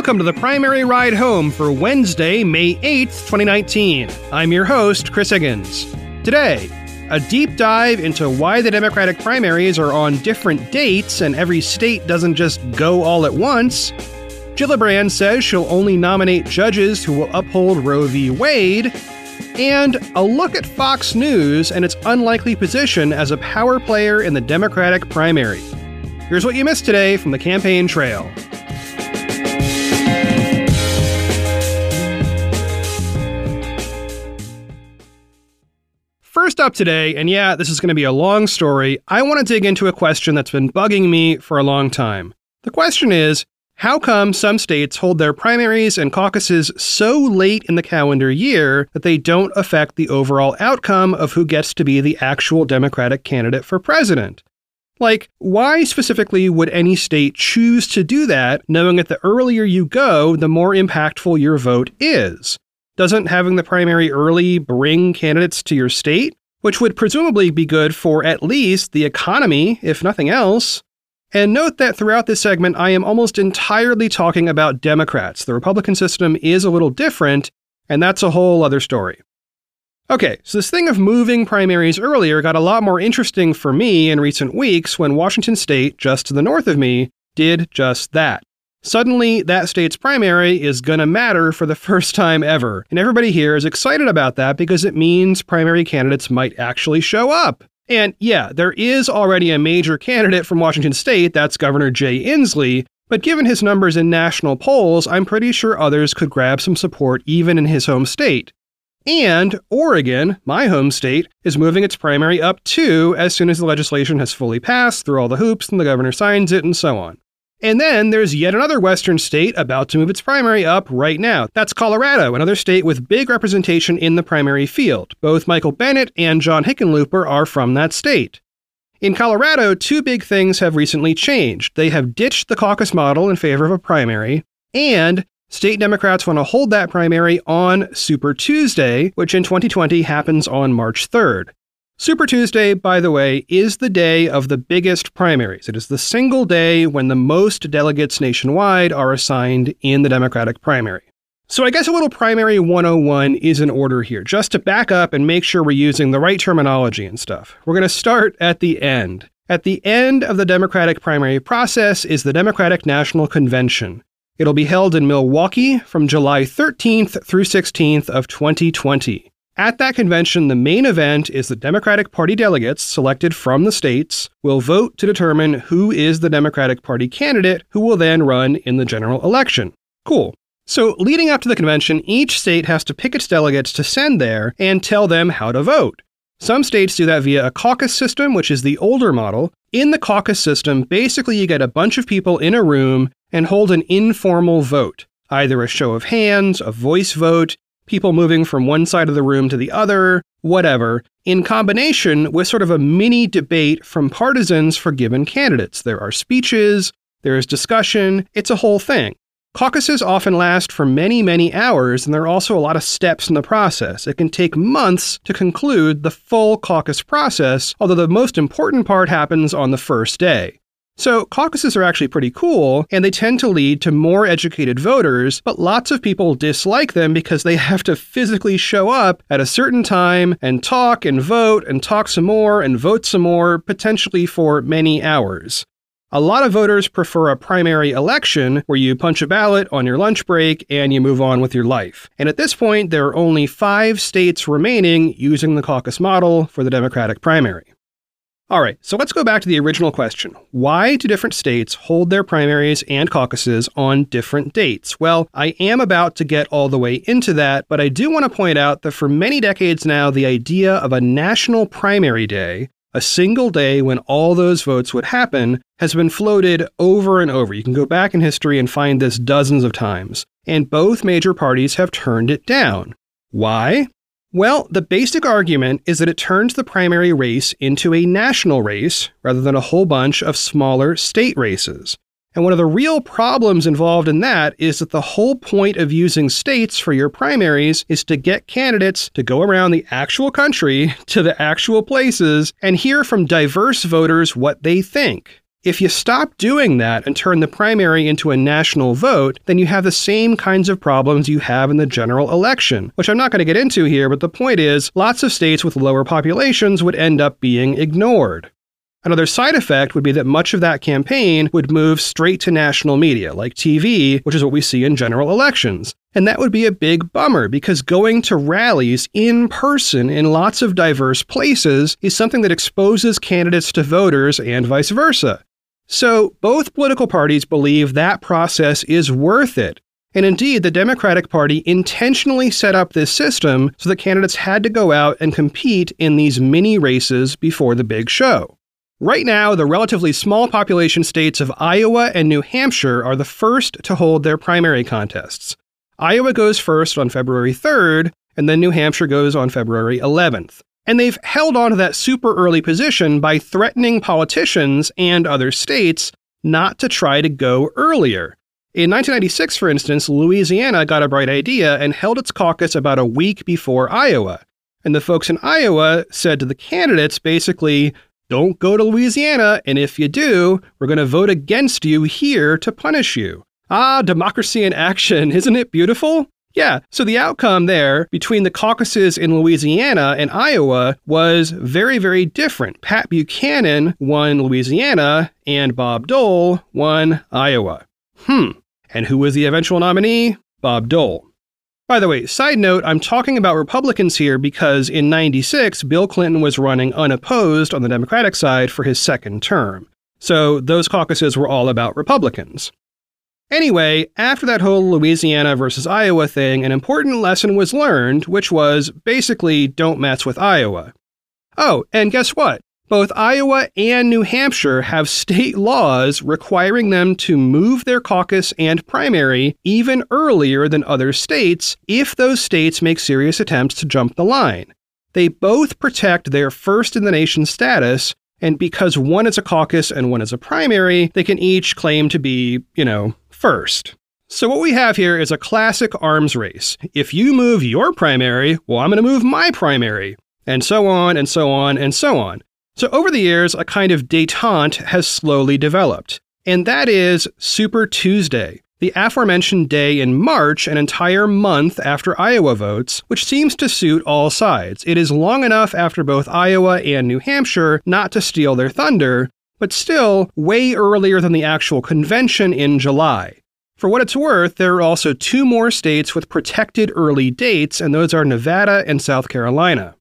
Welcome to the primary ride home for Wednesday, May 8th, 2019. I'm your host, Chris Higgins. Today, a deep dive into why the Democratic primaries are on different dates and every state doesn't just go all at once. Gillibrand says she'll only nominate judges who will uphold Roe v. Wade. And a look at Fox News and its unlikely position as a power player in the Democratic primary. Here's what you missed today from the campaign trail. First up today, and yeah, this is going to be a long story, I want to dig into a question that's been bugging me for a long time. The question is how come some states hold their primaries and caucuses so late in the calendar year that they don't affect the overall outcome of who gets to be the actual Democratic candidate for president? Like, why specifically would any state choose to do that, knowing that the earlier you go, the more impactful your vote is? Doesn't having the primary early bring candidates to your state? Which would presumably be good for at least the economy, if nothing else. And note that throughout this segment, I am almost entirely talking about Democrats. The Republican system is a little different, and that's a whole other story. Okay, so this thing of moving primaries earlier got a lot more interesting for me in recent weeks when Washington State, just to the north of me, did just that. Suddenly, that state's primary is gonna matter for the first time ever. And everybody here is excited about that because it means primary candidates might actually show up. And yeah, there is already a major candidate from Washington state, that's Governor Jay Inslee, but given his numbers in national polls, I'm pretty sure others could grab some support even in his home state. And Oregon, my home state, is moving its primary up too as soon as the legislation has fully passed through all the hoops and the governor signs it and so on. And then there's yet another Western state about to move its primary up right now. That's Colorado, another state with big representation in the primary field. Both Michael Bennet and John Hickenlooper are from that state. In Colorado, two big things have recently changed. They have ditched the caucus model in favor of a primary, and state Democrats want to hold that primary on Super Tuesday, which in 2020 happens on March 3rd. Super Tuesday, by the way, is the day of the biggest primaries. It is the single day when the most delegates nationwide are assigned in the Democratic primary. So I guess a little primary 101 is in order here, just to back up and make sure we're using the right terminology and stuff. We're going to start at the end. At the end of the Democratic primary process is the Democratic National Convention. It'll be held in Milwaukee from July 13th through 16th of 2020. At that convention, the main event is the Democratic Party delegates selected from the states will vote to determine who is the Democratic Party candidate who will then run in the general election. Cool. So, leading up to the convention, each state has to pick its delegates to send there and tell them how to vote. Some states do that via a caucus system, which is the older model. In the caucus system, basically you get a bunch of people in a room and hold an informal vote, either a show of hands, a voice vote, people moving from one side of the room to the other, whatever, in combination with sort of a mini debate from partisans for given candidates. There are speeches, there is discussion, it's a whole thing. Caucuses often last for many, many hours, and there are also a lot of steps in the process. It can take months to conclude the full caucus process, although the most important part happens on the first day. So, caucuses are actually pretty cool, and they tend to lead to more educated voters, but lots of people dislike them because they have to physically show up at a certain time and talk and vote and talk some more and vote some more, potentially for many hours. A lot of voters prefer a primary election where you punch a ballot on your lunch break and you move on with your life. And at this point, there are only five states remaining using the caucus model for the Democratic primary. All right, so let's go back to the original question. Why do different states hold their primaries and caucuses on different dates? Well, I am about to get all the way into that, but I do want to point out that for many decades now, the idea of a national primary day, a single day when all those votes would happen, has been floated over and over. You can go back in history and find this dozens of times. And both major parties have turned it down. Why? Well, the basic argument is that it turns the primary race into a national race rather than a whole bunch of smaller state races. And one of the real problems involved in that is that the whole point of using states for your primaries is to get candidates to go around the actual country to the actual places and hear from diverse voters what they think. If you stop doing that and turn the primary into a national vote, then you have the same kinds of problems you have in the general election, which I'm not going to get into here, but the point is lots of states with lower populations would end up being ignored. Another side effect would be that much of that campaign would move straight to national media, like TV, which is what we see in general elections. And that would be a big bummer because going to rallies in person in lots of diverse places is something that exposes candidates to voters and vice versa. So, both political parties believe that process is worth it. And indeed, the Democratic Party intentionally set up this system so that candidates had to go out and compete in these mini races before the big show. Right now, the relatively small population states of Iowa and New Hampshire are the first to hold their primary contests. Iowa goes first on February 3rd, and then New Hampshire goes on February 11th. And they've held on to that super early position by threatening politicians and other states not to try to go earlier. In 1996, for instance, Louisiana got a bright idea and held its caucus about a week before Iowa. And the folks in Iowa said to the candidates basically, don't go to Louisiana, and if you do, we're going to vote against you here to punish you. Ah, democracy in action, isn't it beautiful? Yeah, so the outcome there between the caucuses in Louisiana and Iowa was very, very different. Pat Buchanan won Louisiana, and Bob Dole won Iowa. Hmm. And who was the eventual nominee? Bob Dole. By the way, side note, I'm talking about Republicans here because in 96, Bill Clinton was running unopposed on the Democratic side for his second term. So those caucuses were all about Republicans. Anyway, after that whole Louisiana versus Iowa thing, an important lesson was learned, which was basically don't mess with Iowa. Oh, and guess what? Both Iowa and New Hampshire have state laws requiring them to move their caucus and primary even earlier than other states if those states make serious attempts to jump the line. They both protect their first in the nation status, and because one is a caucus and one is a primary, they can each claim to be, you know, first. So, what we have here is a classic arms race. If you move your primary, well, I'm going to move my primary, and so on and so on and so on. So, over the years, a kind of detente has slowly developed, and that is Super Tuesday, the aforementioned day in March, an entire month after Iowa votes, which seems to suit all sides. It is long enough after both Iowa and New Hampshire not to steal their thunder, but still way earlier than the actual convention in July. For what it's worth, there are also two more states with protected early dates, and those are Nevada and South Carolina.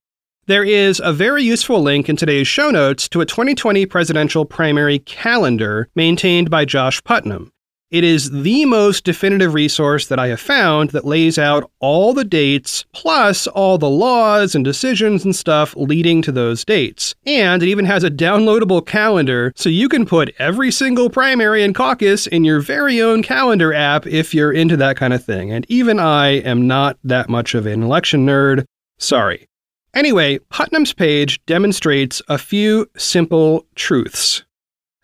There is a very useful link in today's show notes to a 2020 presidential primary calendar maintained by Josh Putnam. It is the most definitive resource that I have found that lays out all the dates, plus all the laws and decisions and stuff leading to those dates. And it even has a downloadable calendar, so you can put every single primary and caucus in your very own calendar app if you're into that kind of thing. And even I am not that much of an election nerd. Sorry. Anyway, Putnam's page demonstrates a few simple truths.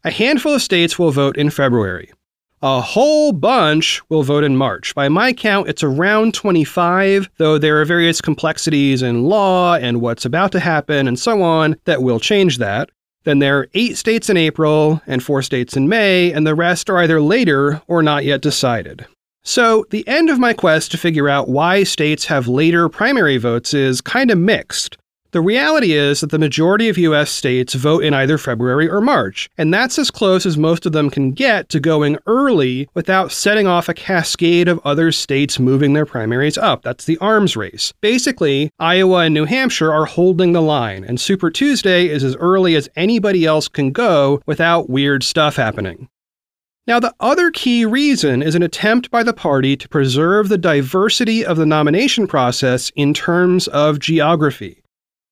A handful of states will vote in February. A whole bunch will vote in March. By my count, it's around 25, though there are various complexities in law and what's about to happen and so on that will change that. Then there are eight states in April and four states in May, and the rest are either later or not yet decided. So, the end of my quest to figure out why states have later primary votes is kind of mixed. The reality is that the majority of US states vote in either February or March, and that's as close as most of them can get to going early without setting off a cascade of other states moving their primaries up. That's the arms race. Basically, Iowa and New Hampshire are holding the line, and Super Tuesday is as early as anybody else can go without weird stuff happening. Now, the other key reason is an attempt by the party to preserve the diversity of the nomination process in terms of geography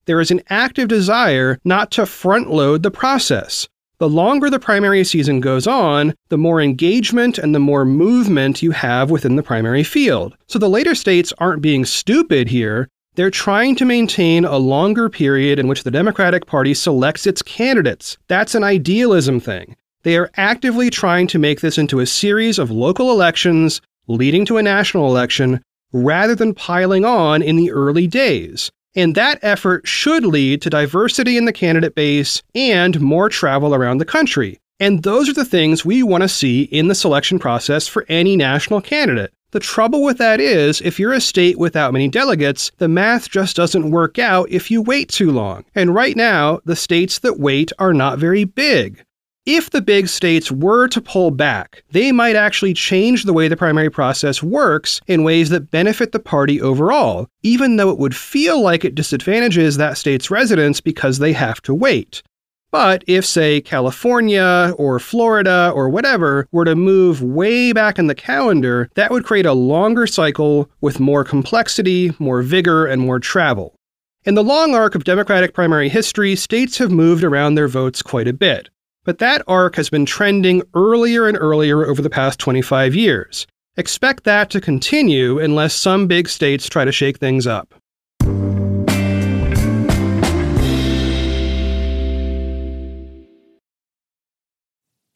there is an active desire not to front load the process. The longer the primary season goes on, the more engagement and the more movement you have within the primary field. So the later states aren't being stupid here. They're trying to maintain a longer period in which the Democratic Party selects its candidates. That's an idealism thing. They are actively trying to make this into a series of local elections leading to a national election rather than piling on in the early days. And that effort should lead to diversity in the candidate base and more travel around the country. And those are the things we want to see in the selection process for any national candidate. The trouble with that is, if you're a state without many delegates, the math just doesn't work out if you wait too long. And right now, the states that wait are not very big. If the big states were to pull back, they might actually change the way the primary process works in ways that benefit the party overall, even though it would feel like it disadvantages that state's residents because they have to wait. But if, say, California or Florida or whatever were to move way back in the calendar, that would create a longer cycle with more complexity, more vigor, and more travel. In the long arc of Democratic primary history, states have moved around their votes quite a bit. But that arc has been trending earlier and earlier over the past 25 years. Expect that to continue unless some big states try to shake things up.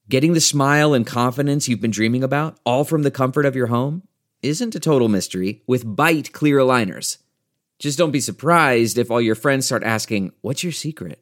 Getting the smile and confidence you've been dreaming about, all from the comfort of your home, isn't a total mystery with Byte clear aligners. Just don't be surprised if all your friends start asking, What's your secret?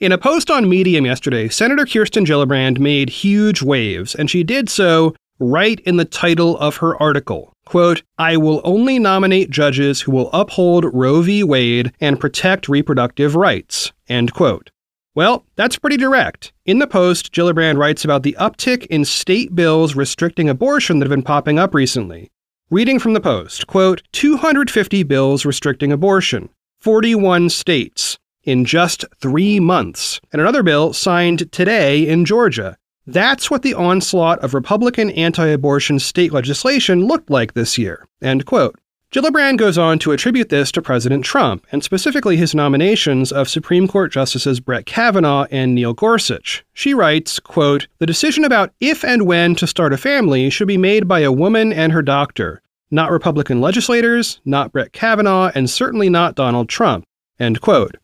In a post on Medium yesterday, Senator Kirsten Gillibrand made huge waves, and she did so right in the title of her article. Quote, I will only nominate judges who will uphold Roe v. Wade and protect reproductive rights. End quote. Well, that's pretty direct. In the Post, Gillibrand writes about the uptick in state bills restricting abortion that have been popping up recently. Reading from the Post, quote, 250 bills restricting abortion, 41 states, in just three months, and another bill signed today in Georgia. That's what the onslaught of Republican anti abortion state legislation looked like this year. End quote. Gillibrand goes on to attribute this to President Trump, and specifically his nominations of Supreme Court Justices Brett Kavanaugh and Neil Gorsuch. She writes, quote, The decision about if and when to start a family should be made by a woman and her doctor, not Republican legislators, not Brett Kavanaugh, and certainly not Donald Trump. End quote.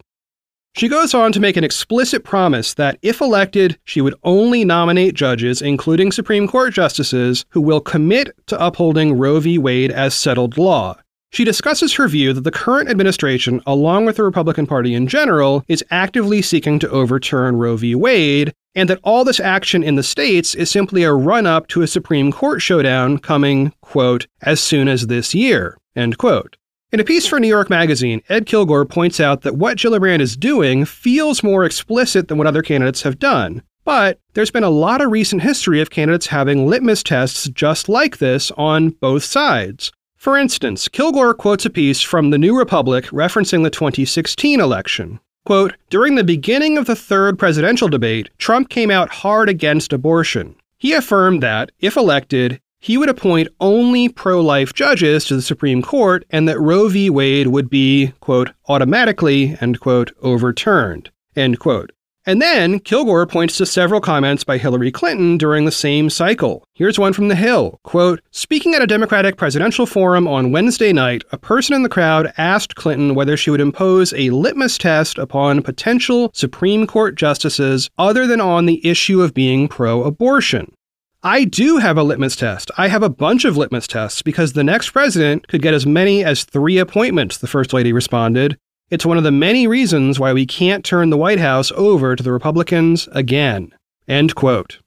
She goes on to make an explicit promise that, if elected, she would only nominate judges, including Supreme Court justices, who will commit to upholding Roe v. Wade as settled law. She discusses her view that the current administration, along with the Republican Party in general, is actively seeking to overturn Roe v. Wade, and that all this action in the states is simply a run up to a Supreme Court showdown coming, quote, as soon as this year, end quote. In a piece for New York Magazine, Ed Kilgore points out that what Gillibrand is doing feels more explicit than what other candidates have done. But there's been a lot of recent history of candidates having litmus tests just like this on both sides. For instance, Kilgore quotes a piece from The New Republic referencing the 2016 election. Quote, During the beginning of the third presidential debate, Trump came out hard against abortion. He affirmed that, if elected, he would appoint only pro life judges to the Supreme Court and that Roe v. Wade would be, quote, automatically, end quote, overturned, end quote. And then Kilgore points to several comments by Hillary Clinton during the same cycle. Here's one from The Hill. Quote, Speaking at a Democratic presidential forum on Wednesday night, a person in the crowd asked Clinton whether she would impose a litmus test upon potential Supreme Court justices other than on the issue of being pro abortion. I do have a litmus test. I have a bunch of litmus tests because the next president could get as many as three appointments, the First Lady responded. It's one of the many reasons why we can't turn the White House over to the Republicans again. End quote.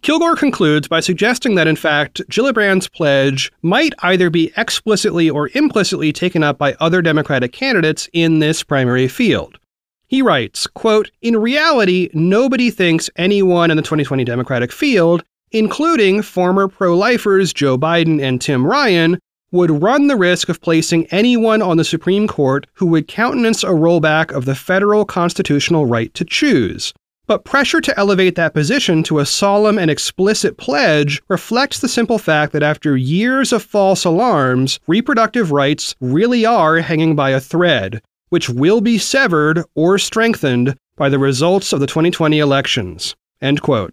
Kilgore concludes by suggesting that, in fact, Gillibrand's pledge might either be explicitly or implicitly taken up by other Democratic candidates in this primary field. He writes, quote, In reality, nobody thinks anyone in the 2020 Democratic field, including former pro lifers Joe Biden and Tim Ryan, would run the risk of placing anyone on the Supreme Court who would countenance a rollback of the federal constitutional right to choose. But pressure to elevate that position to a solemn and explicit pledge reflects the simple fact that after years of false alarms, reproductive rights really are hanging by a thread, which will be severed or strengthened by the results of the 2020 elections. End quote.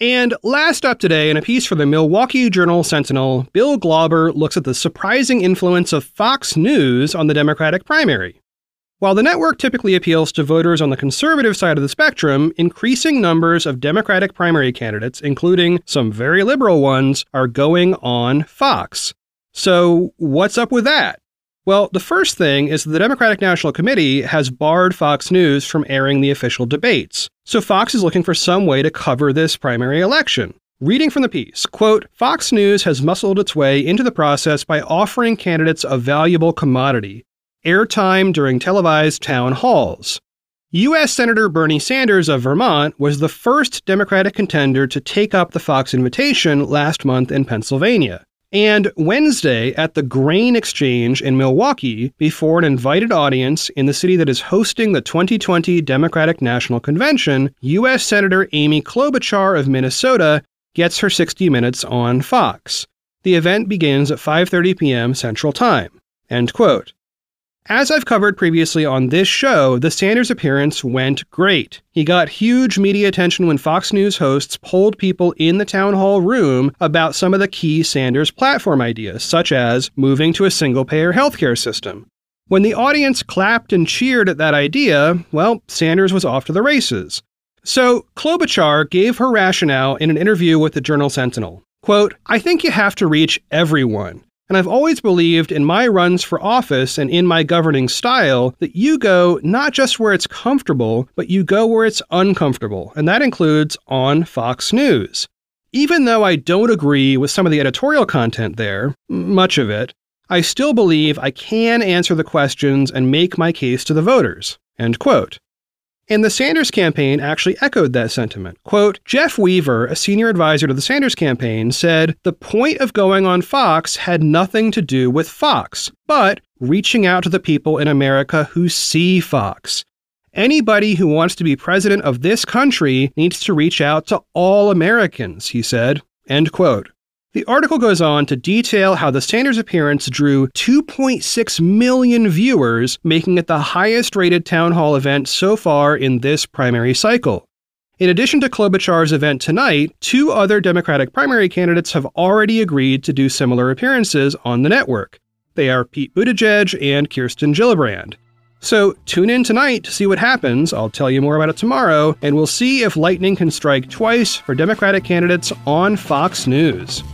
And last up today, in a piece for the Milwaukee Journal Sentinel, Bill Glauber looks at the surprising influence of Fox News on the Democratic primary. While the network typically appeals to voters on the conservative side of the spectrum, increasing numbers of Democratic primary candidates, including some very liberal ones, are going on Fox. So, what's up with that? Well, the first thing is the Democratic National Committee has barred Fox News from airing the official debates. So Fox is looking for some way to cover this primary election. Reading from the piece, quote, Fox News has muscled its way into the process by offering candidates a valuable commodity airtime during televised town halls. U.S. Senator Bernie Sanders of Vermont was the first Democratic contender to take up the Fox invitation last month in Pennsylvania. And Wednesday at the Grain Exchange in Milwaukee, before an invited audience in the city that is hosting the 2020 Democratic National Convention, U.S. Senator Amy Klobuchar of Minnesota gets her 60 minutes on Fox. The event begins at 5:30 p.m. Central Time. End quote. As I've covered previously on this show, the Sanders appearance went great. He got huge media attention when Fox News hosts polled people in the town hall room about some of the key Sanders platform ideas, such as moving to a single payer healthcare system. When the audience clapped and cheered at that idea, well, Sanders was off to the races. So, Klobuchar gave her rationale in an interview with the Journal Sentinel. Quote, I think you have to reach everyone. And I've always believed in my runs for office and in my governing style that you go not just where it's comfortable, but you go where it's uncomfortable. And that includes on Fox News. Even though I don't agree with some of the editorial content there, much of it, I still believe I can answer the questions and make my case to the voters. End quote. And the Sanders campaign actually echoed that sentiment. Quote Jeff Weaver, a senior advisor to the Sanders campaign, said the point of going on Fox had nothing to do with Fox, but reaching out to the people in America who see Fox. Anybody who wants to be president of this country needs to reach out to all Americans, he said. End quote. The article goes on to detail how the Sanders appearance drew 2.6 million viewers, making it the highest rated town hall event so far in this primary cycle. In addition to Klobuchar's event tonight, two other Democratic primary candidates have already agreed to do similar appearances on the network. They are Pete Buttigieg and Kirsten Gillibrand. So tune in tonight to see what happens. I'll tell you more about it tomorrow, and we'll see if lightning can strike twice for Democratic candidates on Fox News.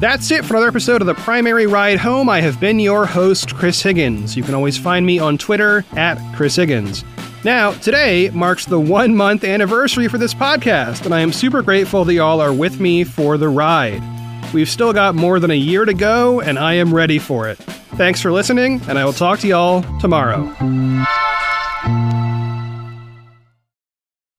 That's it for another episode of the Primary Ride Home. I have been your host, Chris Higgins. You can always find me on Twitter at Chris Higgins. Now, today marks the one month anniversary for this podcast, and I am super grateful that y'all are with me for the ride. We've still got more than a year to go, and I am ready for it. Thanks for listening, and I will talk to y'all tomorrow.